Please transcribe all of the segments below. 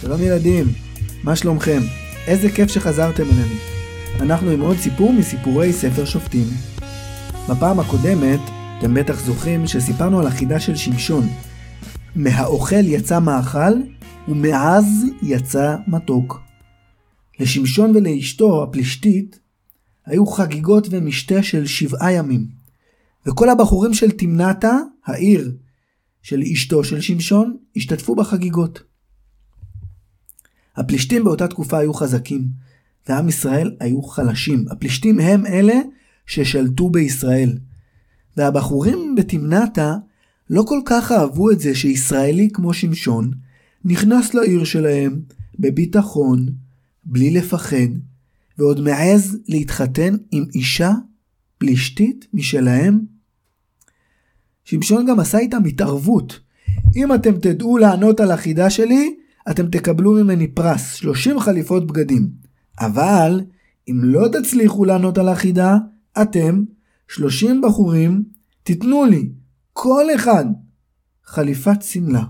שלום ילדים, מה שלומכם? איזה כיף שחזרתם אלינו. אנחנו עם עוד סיפור מסיפורי ספר שופטים. בפעם הקודמת, אתם בטח זוכרים שסיפרנו על החידה של שמשון. מהאוכל יצא מאכל, ומעז יצא מתוק. לשמשון ולאשתו, הפלישתית, היו חגיגות ומשתה של שבעה ימים. וכל הבחורים של תמנתה, העיר של אשתו של שמשון, השתתפו בחגיגות. הפלישתים באותה תקופה היו חזקים, ועם ישראל היו חלשים. הפלישתים הם אלה ששלטו בישראל. והבחורים בתמנתה לא כל כך אהבו את זה שישראלי כמו שמשון נכנס לעיר שלהם בביטחון, בלי לפחד, ועוד מעז להתחתן עם אישה פלישתית משלהם. שמשון גם עשה איתם התערבות. אם אתם תדעו לענות על החידה שלי, אתם תקבלו ממני פרס, 30 חליפות בגדים. אבל, אם לא תצליחו לענות על החידה, אתם, 30 בחורים, תיתנו לי, כל אחד, חליפת שמלה.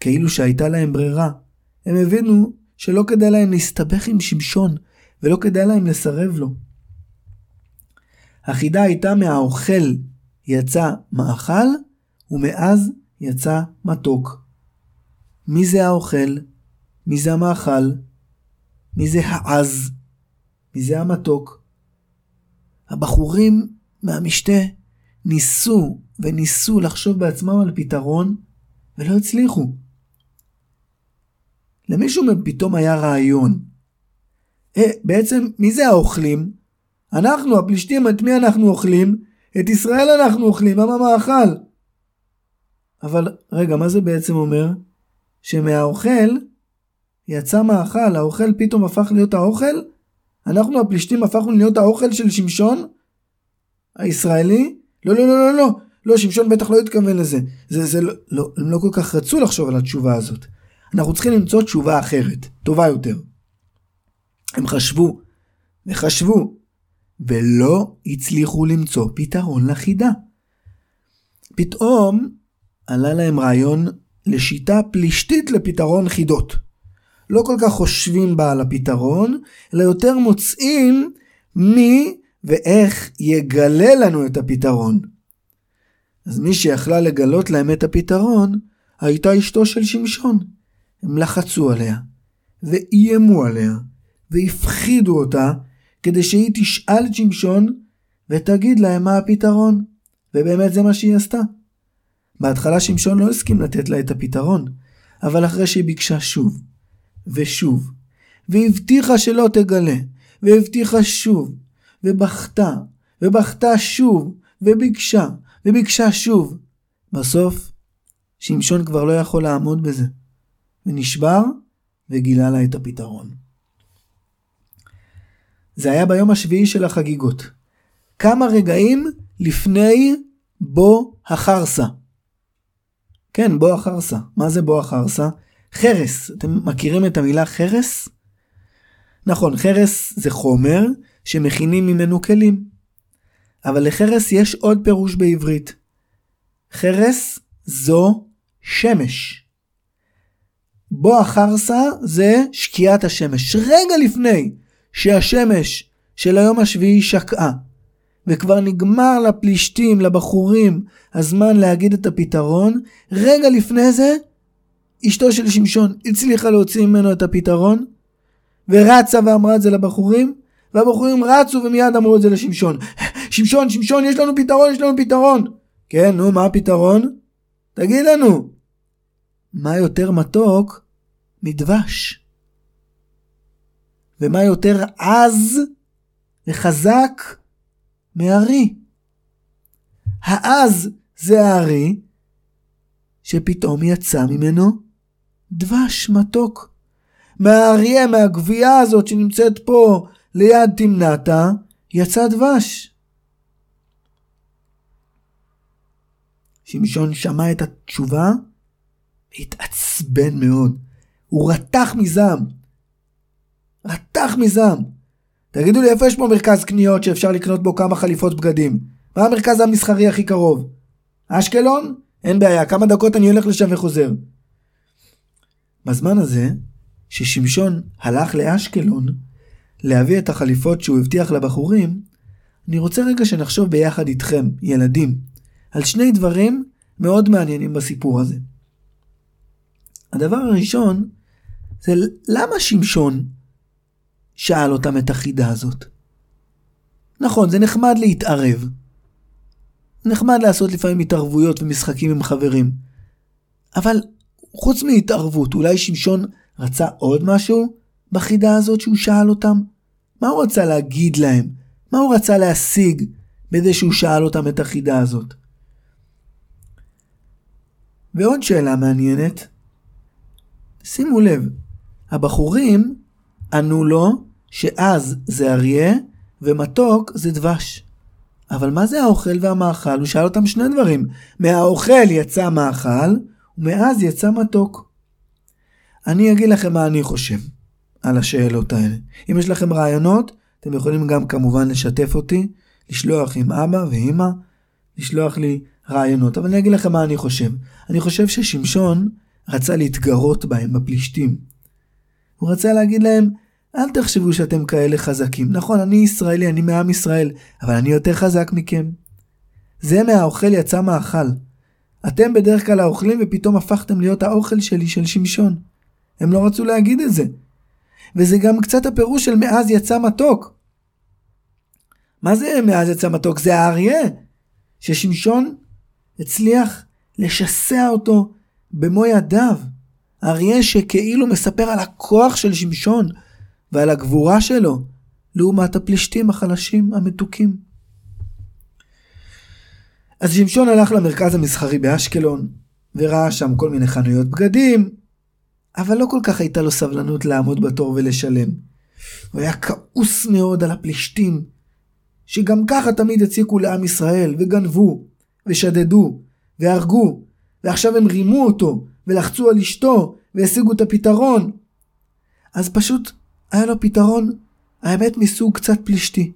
כאילו שהייתה להם ברירה. הם הבינו שלא כדאי להם להסתבך עם שמשון, ולא כדאי להם לסרב לו. החידה הייתה מהאוכל יצא מאכל, ומאז יצא מתוק. מי זה האוכל? מי זה המאכל? מי זה העז? מי זה המתוק? הבחורים מהמשתה ניסו וניסו לחשוב בעצמם על פתרון, ולא הצליחו. למישהו פתאום היה רעיון. אה, בעצם, מי זה האוכלים? אנחנו, הפלישתים, את מי אנחנו אוכלים? את ישראל אנחנו אוכלים, מה מאכל? אבל רגע, מה זה בעצם אומר? שמהאוכל יצא מאכל, האוכל פתאום הפך להיות האוכל? אנחנו הפלישתים הפכנו להיות האוכל של שמשון? הישראלי? לא, לא, לא, לא, לא, לא, שמשון בטח לא התכוון לזה. זה, זה לא, לא, הם לא כל כך רצו לחשוב על התשובה הזאת. אנחנו צריכים למצוא תשובה אחרת, טובה יותר. הם חשבו, וחשבו, ולא הצליחו למצוא פתרון לחידה. פתאום עלה להם רעיון לשיטה פלישתית לפתרון חידות. לא כל כך חושבים בה על הפתרון, אלא יותר מוצאים מי ואיך יגלה לנו את הפתרון. אז מי שיכלה לגלות להם את הפתרון, הייתה אשתו של שמשון. הם לחצו עליה, ואיימו עליה, והפחידו אותה, כדי שהיא תשאל את שמשון, ותגיד להם מה הפתרון. ובאמת זה מה שהיא עשתה. בהתחלה שמשון לא הסכים לתת לה את הפתרון, אבל אחרי שהיא ביקשה שוב, ושוב, והבטיחה שלא תגלה, והבטיחה שוב, ובכתה, ובכתה שוב, וביקשה, וביקשה שוב. בסוף, שמשון כבר לא יכול לעמוד בזה, ונשבר, וגילה לה את הפתרון. זה היה ביום השביעי של החגיגות. כמה רגעים לפני בו החרסה. כן, בוא החרסה. מה זה בוא החרסה? חרס. אתם מכירים את המילה חרס? נכון, חרס זה חומר שמכינים ממנו כלים. אבל לחרס יש עוד פירוש בעברית. חרס זו שמש. בוא החרסה זה שקיעת השמש. רגע לפני שהשמש של היום השביעי שקעה, וכבר נגמר לפלישתים, לבחורים, הזמן להגיד את הפתרון, רגע לפני זה, אשתו של שמשון הצליחה להוציא ממנו את הפתרון, ורצה ואמרה את זה לבחורים, והבחורים רצו ומיד אמרו את זה לשמשון. שמשון, שמשון, יש לנו פתרון, יש לנו פתרון. כן, נו, מה הפתרון? תגיד לנו. מה יותר מתוק מדבש? ומה יותר עז וחזק מארי. העז זה הארי שפתאום יצא ממנו דבש מתוק. מהאריה, מהגבייה הזאת שנמצאת פה ליד תמנתה, יצא דבש. שמשון שמע את התשובה והתעצבן מאוד. הוא רתח מזעם. רתח מזעם. תגידו לי, איפה יש פה מרכז קניות שאפשר לקנות בו כמה חליפות בגדים? מה המרכז המסחרי הכי קרוב? אשקלון? אין בעיה, כמה דקות אני הולך לשם וחוזר. בזמן הזה, ששמשון הלך לאשקלון להביא את החליפות שהוא הבטיח לבחורים, אני רוצה רגע שנחשוב ביחד איתכם, ילדים, על שני דברים מאוד מעניינים בסיפור הזה. הדבר הראשון זה למה שמשון שאל אותם את החידה הזאת? נכון, זה נחמד להתערב. נחמד לעשות לפעמים התערבויות ומשחקים עם חברים. אבל חוץ מהתערבות, אולי שמשון רצה עוד משהו בחידה הזאת שהוא שאל אותם? מה הוא רצה להגיד להם? מה הוא רצה להשיג בזה שהוא שאל אותם את החידה הזאת? ועוד שאלה מעניינת, שימו לב, הבחורים ענו לו שאז זה אריה ומתוק זה דבש. אבל מה זה האוכל והמאכל? הוא שאל אותם שני דברים. מהאוכל יצא מאכל, ומאז יצא מתוק. אני אגיד לכם מה אני חושב על השאלות האלה. אם יש לכם רעיונות, אתם יכולים גם כמובן לשתף אותי, לשלוח עם אבא ואמא, לשלוח לי רעיונות. אבל אני אגיד לכם מה אני חושב. אני חושב ששמשון רצה להתגרות בהם, בפלישתים. הוא רצה להגיד להם, אל תחשבו שאתם כאלה חזקים. נכון, אני ישראלי, אני מעם ישראל, אבל אני יותר חזק מכם. זה מהאוכל יצא מאכל. אתם בדרך כלל האוכלים ופתאום הפכתם להיות האוכל שלי של שמשון. הם לא רצו להגיד את זה. וזה גם קצת הפירוש של מאז יצא מתוק. מה זה מאז יצא מתוק? זה האריה, ששמשון הצליח לשסע אותו במו ידיו. אריה שכאילו מספר על הכוח של שמשון ועל הגבורה שלו, לעומת הפלישתים החלשים המתוקים. אז שמשון הלך למרכז המסחרי באשקלון, וראה שם כל מיני חנויות בגדים, אבל לא כל כך הייתה לו סבלנות לעמוד בתור ולשלם. הוא היה כעוס מאוד על הפלישתים, שגם ככה תמיד הציקו לעם ישראל, וגנבו, ושדדו, והרגו, ועכשיו הם רימו אותו, ולחצו על אשתו, והשיגו את הפתרון. אז פשוט היה לו פתרון, האמת מסוג קצת פלישתי.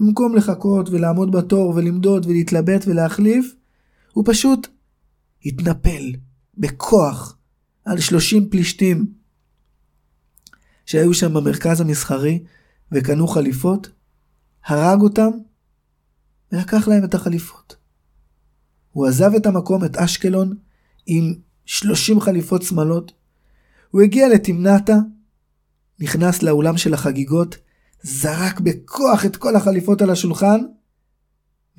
במקום לחכות ולעמוד בתור ולמדוד ולהתלבט ולהחליף, הוא פשוט התנפל בכוח על שלושים פלישתים שהיו שם במרכז המסחרי וקנו חליפות, הרג אותם ולקח להם את החליפות. הוא עזב את המקום, את אשקלון, עם שלושים חליפות שמאלות. הוא הגיע לתמנתה, נכנס לאולם של החגיגות, זרק בכוח את כל החליפות על השולחן,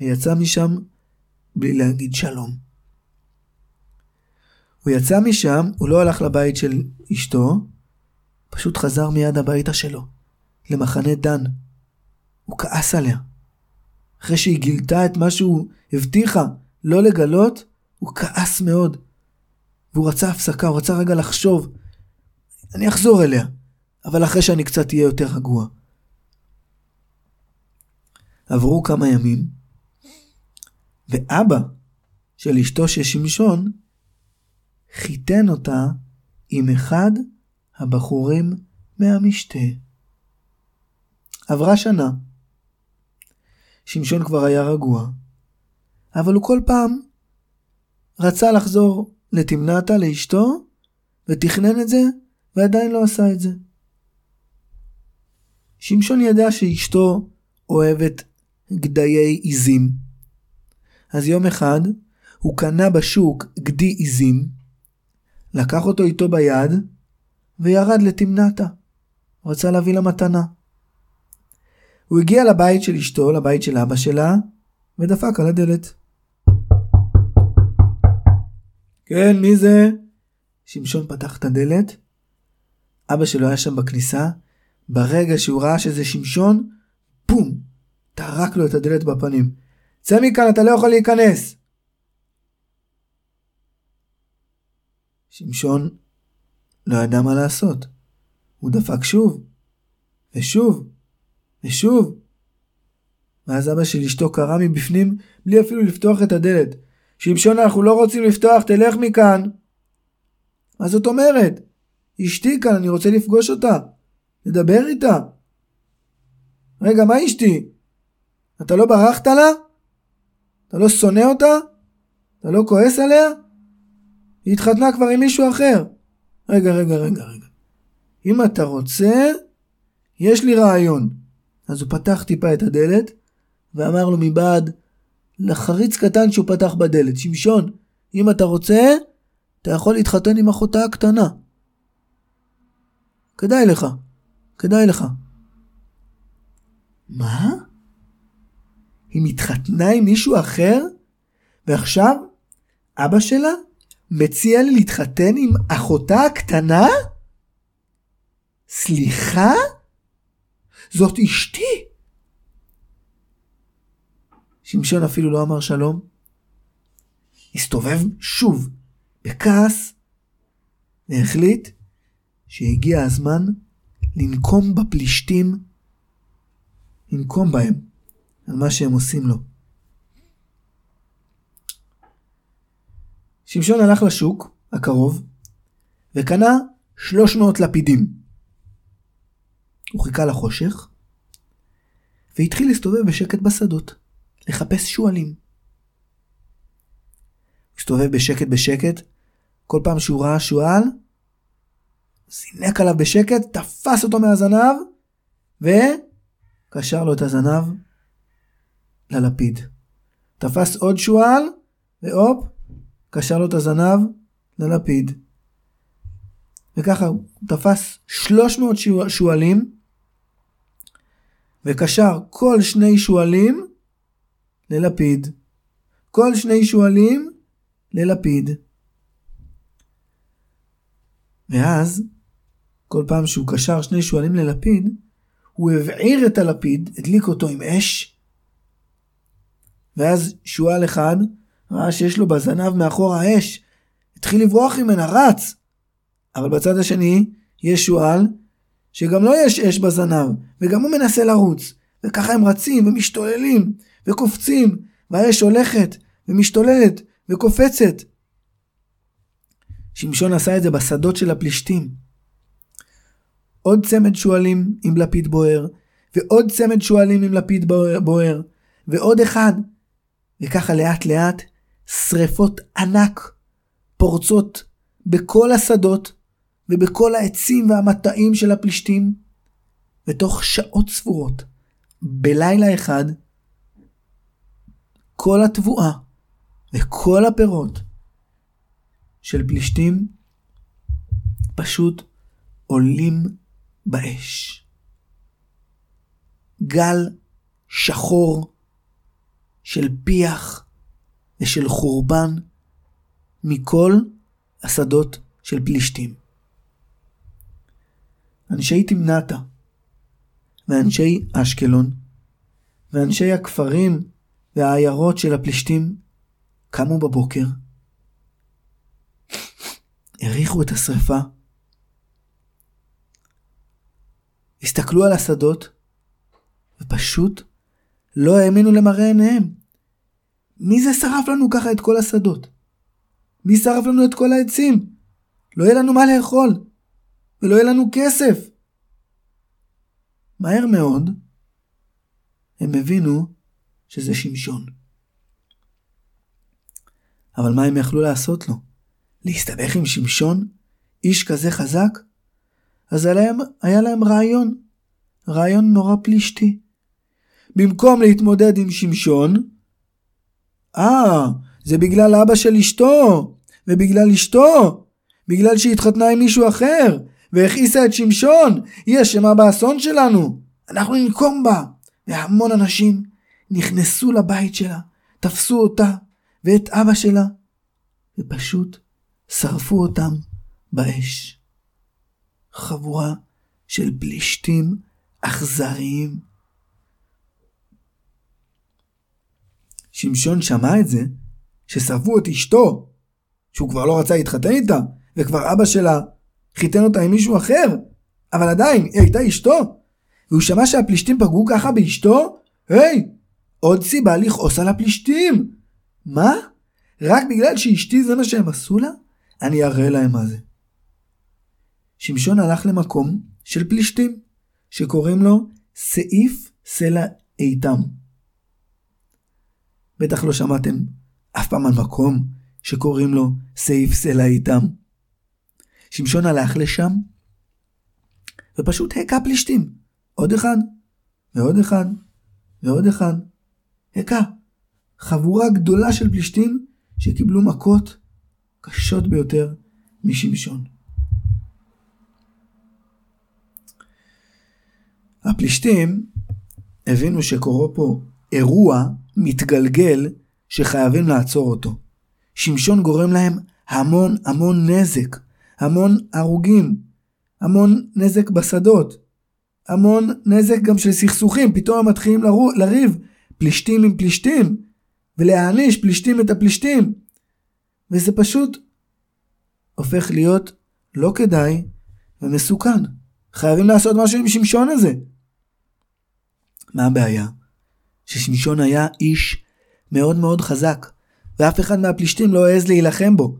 ויצא משם בלי להגיד שלום. הוא יצא משם, הוא לא הלך לבית של אשתו, פשוט חזר מיד הביתה שלו, למחנה דן. הוא כעס עליה. אחרי שהיא גילתה את מה שהוא הבטיחה לא לגלות, הוא כעס מאוד. והוא רצה הפסקה, הוא רצה רגע לחשוב. אני אחזור אליה, אבל אחרי שאני קצת אהיה יותר רגוע. עברו כמה ימים, ואבא של אשתו של שמשון חיתן אותה עם אחד הבחורים מהמשתה. עברה שנה. שמשון כבר היה רגוע, אבל הוא כל פעם רצה לחזור לתמנתה לאשתו, ותכנן את זה, ועדיין לא עשה את זה. שמשון ידע שאשתו אוהבת גדיי עיזים. אז יום אחד הוא קנה בשוק גדי עיזים, לקח אותו איתו ביד וירד לתמנתה. רצה להביא לה מתנה. הוא הגיע לבית של אשתו, לבית של אבא שלה, ודפק על הדלת. כן, מי זה? שמשון פתח את הדלת. אבא שלו היה שם בכניסה. ברגע שהוא ראה שזה שמשון, בום! טרק לו את הדלת בפנים. צא מכאן, אתה לא יכול להיכנס! שמשון לא ידע מה לעשות. הוא דפק שוב, ושוב, ושוב. ואז אבא של אשתו קרא מבפנים בלי אפילו לפתוח את הדלת. שמשון אנחנו לא רוצים לפתוח, תלך מכאן. מה זאת אומרת? אשתי כאן, אני רוצה לפגוש אותה. לדבר איתה. רגע, מה אשתי? אתה לא ברחת לה? אתה לא שונא אותה? אתה לא כועס עליה? היא התחתנה כבר עם מישהו אחר. רגע, רגע, רגע, רגע. אם אתה רוצה, יש לי רעיון. אז הוא פתח טיפה את הדלת, ואמר לו מבעד לחריץ קטן שהוא פתח בדלת, שמשון, אם אתה רוצה, אתה יכול להתחתן עם אחותה הקטנה. כדאי לך, כדאי לך. מה? היא מתחתנה עם מישהו אחר? ועכשיו אבא שלה מציע לי להתחתן עם אחותה הקטנה? סליחה? זאת אשתי. שמשון אפילו לא אמר שלום. הסתובב שוב בכעס והחליט שהגיע הזמן לנקום בפלישתים, לנקום בהם על מה שהם עושים לו. שמשון הלך לשוק הקרוב וקנה 300 לפידים. הוא חיכה לחושך והתחיל להסתובב בשקט בשדות, לחפש שועלים. הוא הסתובב בשקט בשקט, כל פעם שהוא ראה שועל, זינק עליו בשקט, תפס אותו מהזנב וקשר לו את הזנב ללפיד. תפס עוד שועל והופ, קשר לו את הזנב ללפיד. וככה הוא תפס 300 שועלים וקשר כל שני שועלים ללפיד. כל שני שועלים ללפיד. ואז, כל פעם שהוא קשר שני שועלים ללפיד, הוא הבעיר את הלפיד, הדליק אותו עם אש, ואז שועל אחד ראה שיש לו בזנב מאחור האש, התחיל לברוח ממנה, רץ. אבל בצד השני יש שועל שגם לא יש אש בזנב, וגם הוא מנסה לרוץ. וככה הם רצים ומשתוללים וקופצים, והאש הולכת ומשתוללת וקופצת. שמשון עשה את זה בשדות של הפלישתים. עוד צמד שועלים עם לפיד בוער, ועוד צמד שועלים עם לפיד בוער, ועוד אחד. וככה לאט לאט שריפות ענק פורצות בכל השדות ובכל העצים והמטעים של הפלישתים, ותוך שעות ספורות, בלילה אחד, כל התבואה וכל הפירות של פלישתים פשוט עולים באש. גל שחור של פיח ושל חורבן מכל השדות של פלישתים. אנשי תמנתה, ואנשי אשקלון, ואנשי הכפרים והעיירות של הפלישתים קמו בבוקר, הריחו את השרפה, הסתכלו על השדות, ופשוט לא האמינו למראה עיניהם. מי זה שרף לנו ככה את כל השדות? מי שרף לנו את כל העצים? לא יהיה לנו מה לאכול, ולא יהיה לנו כסף. מהר מאוד, הם הבינו שזה שמשון. אבל מה הם יכלו לעשות לו? להסתבך עם שמשון? איש כזה חזק? אז היה להם, היה להם רעיון, רעיון נורא פלישתי. במקום להתמודד עם שמשון, אה, זה בגלל אבא של אשתו, ובגלל אשתו, בגלל שהיא התחתנה עם מישהו אחר, והכעיסה את שמשון, היא אשמה באסון שלנו, אנחנו ננקום בה. והמון אנשים נכנסו לבית שלה, תפסו אותה ואת אבא שלה, ופשוט שרפו אותם באש. חבורה של פלישתים אכזריים. שמשון שמע את זה, ששרפו את אשתו, שהוא כבר לא רצה להתחתן איתה, וכבר אבא שלה חיתן אותה עם מישהו אחר, אבל עדיין, היא הייתה אשתו. והוא שמע שהפלישתים פגעו ככה באשתו? היי, עוד סיבה לכעוס על הפלישתים. מה? רק בגלל שאשתי זה מה שהם עשו לה? אני אראה להם מה זה. שמשון הלך למקום של פלישתים, שקוראים לו סעיף סלע איתם. בטח לא שמעתם אף פעם על מקום שקוראים לו סעיף סלע איתם. שמשון הלך לשם, ופשוט הכה פלישתים. עוד אחד, ועוד אחד, ועוד אחד. הכה. חבורה גדולה של פלישתים שקיבלו מכות קשות ביותר משמשון. הפלישתים הבינו שקורה פה אירוע מתגלגל שחייבים לעצור אותו. שמשון גורם להם המון המון נזק, המון הרוגים, המון נזק בשדות, המון נזק גם של סכסוכים, פתאום הם מתחילים לריב פלישתים עם פלישתים, ולהעניש פלישתים את הפלישתים. וזה פשוט הופך להיות לא כדאי ומסוכן. חייבים לעשות משהו עם שמשון הזה. מה הבעיה? ששמשון היה איש מאוד מאוד חזק, ואף אחד מהפלישתים לא העז להילחם בו.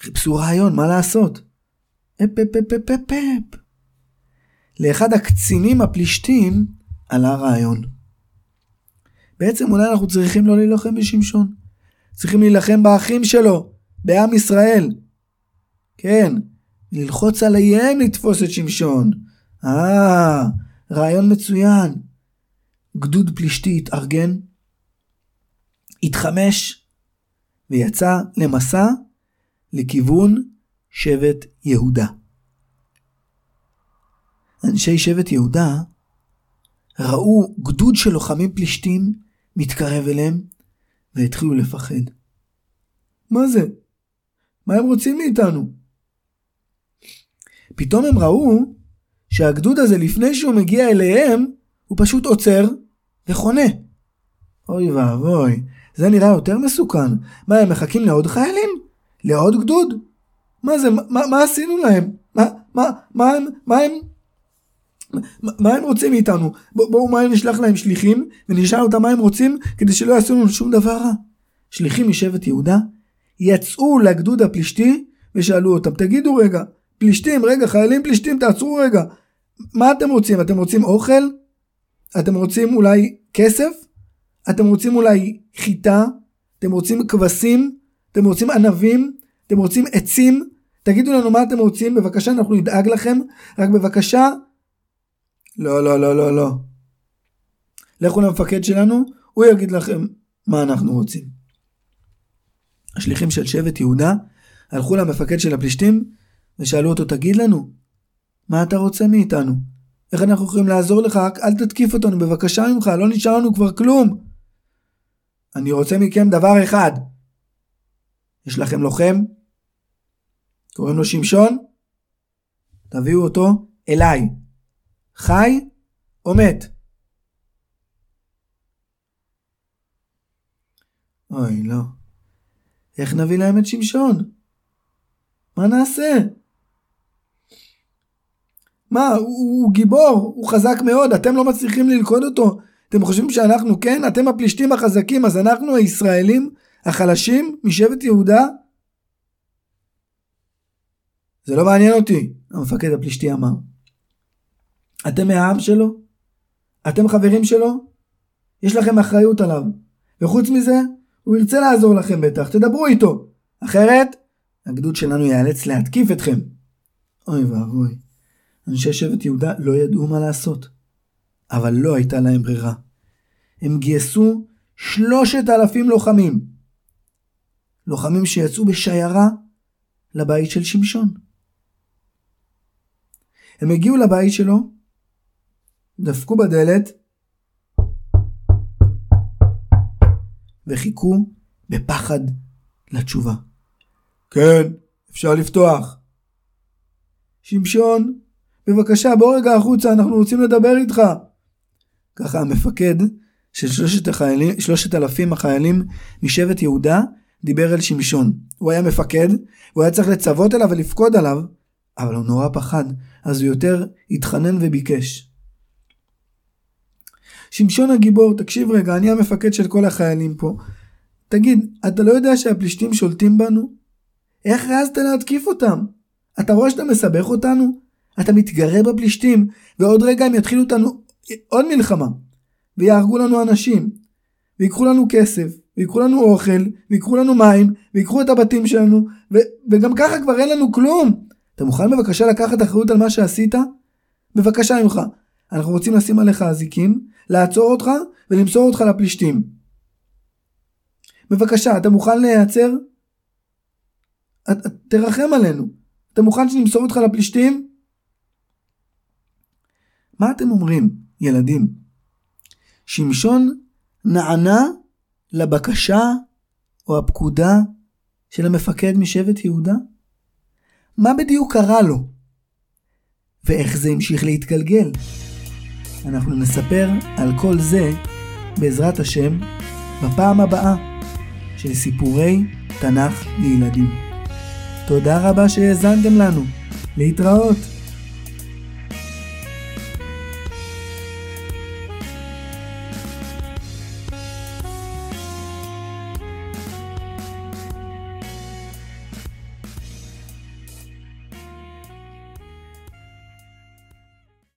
חיפשו רעיון, מה לעשות? אפ אפ אפ אפ אפ אפ. לאחד הקצינים הפלישתים עלה רעיון. בעצם אולי אנחנו צריכים לא להילחם בשמשון. צריכים להילחם באחים שלו, בעם ישראל. כן, ללחוץ עליהם לתפוס את שמשון. אה, רעיון מצוין. גדוד פלישתי התארגן, התחמש, ויצא למסע לכיוון שבט יהודה. אנשי שבט יהודה ראו גדוד של לוחמים פלישתים מתקרב אליהם והתחילו לפחד. מה זה? מה הם רוצים מאיתנו? פתאום הם ראו שהגדוד הזה לפני שהוא מגיע אליהם הוא פשוט עוצר וחונה. אוי ואבוי, זה נראה יותר מסוכן. מה, הם מחכים לעוד חיילים? לעוד גדוד? מה זה, מה, מה עשינו להם? מה, מה, מה הם, מה הם, מה הם רוצים מאיתנו? בואו בוא, מה נשלח להם שליחים ונשאל אותם מה הם רוצים כדי שלא יעשו לנו שום דבר רע. שליחים משבט יהודה יצאו לגדוד הפלישתי ושאלו אותם תגידו רגע פלישתים רגע חיילים פלישתים תעצרו רגע מה אתם רוצים אתם רוצים אוכל? אתם רוצים אולי כסף? אתם רוצים אולי חיטה? אתם רוצים כבשים? אתם רוצים ענבים? אתם רוצים עצים? תגידו לנו מה אתם רוצים, בבקשה אנחנו נדאג לכם, רק בבקשה... לא, לא, לא, לא, לא. לכו למפקד שלנו, הוא יגיד לכם מה אנחנו רוצים. השליחים של שבט יהודה הלכו למפקד של הפלישתים ושאלו אותו, תגיד לנו, מה אתה רוצה מאיתנו? איך אנחנו יכולים לעזור לך? רק אל תתקיף אותנו, בבקשה ממך, לא נשאר לנו כבר כלום. אני רוצה מכם דבר אחד. יש לכם לוחם? קוראים לו שמשון? תביאו אותו אליי. חי או מת? אוי, לא. איך נביא להם את שמשון? מה נעשה? מה, הוא, הוא גיבור, הוא חזק מאוד, אתם לא מצליחים ללכוד אותו. אתם חושבים שאנחנו, כן, אתם הפלישתים החזקים, אז אנחנו הישראלים החלשים משבט יהודה? זה לא מעניין אותי, המפקד הפלישתי אמר. אתם מהעם שלו? אתם חברים שלו? יש לכם אחריות עליו. וחוץ מזה, הוא ירצה לעזור לכם בטח, תדברו איתו. אחרת, הגדוד שלנו ייאלץ להתקיף אתכם. אוי ואבוי. אנשי שבט יהודה לא ידעו מה לעשות. אבל לא הייתה להם ברירה. הם גייסו שלושת אלפים לוחמים. לוחמים שיצאו בשיירה לבית של שמשון. הם הגיעו לבית שלו, דפקו בדלת, וחיכו בפחד לתשובה. כן, אפשר לפתוח. שמשון, בבקשה, בוא רגע החוצה, אנחנו רוצים לדבר איתך. ככה המפקד של שלושת, החיילים, שלושת אלפים החיילים משבט יהודה דיבר אל שמשון. הוא היה מפקד, הוא היה צריך לצוות אליו ולפקוד עליו, אבל הוא נורא פחד, אז הוא יותר התחנן וביקש. שמשון הגיבור, תקשיב רגע, אני המפקד של כל החיילים פה. תגיד, אתה לא יודע שהפלישתים שולטים בנו? איך העזת להתקיף אותם? אתה רואה שאתה מסבך אותנו? אתה מתגרה בפלישתים, ועוד רגע הם יתחילו אותנו עוד מלחמה, ויהרגו לנו אנשים, ויקחו לנו כסף, ויקחו לנו אוכל, ויקחו לנו מים, ויקחו את הבתים שלנו, ו- וגם ככה כבר אין לנו כלום. אתה מוכן בבקשה לקחת אחריות על מה שעשית? בבקשה ממך. אנחנו רוצים לשים עליך אזיקים, לעצור אותך ולמסור אותך לפלישתים. בבקשה, אתה מוכן להיעצר? תרחם עלינו. אתה מוכן שנמסור אותך לפלישתים? מה אתם אומרים, ילדים? שמשון נענה לבקשה או הפקודה של המפקד משבט יהודה? מה בדיוק קרה לו? ואיך זה המשיך להתגלגל? אנחנו נספר על כל זה, בעזרת השם, בפעם הבאה של סיפורי תנ"ך לילדים. תודה רבה שהאזנתם לנו. להתראות.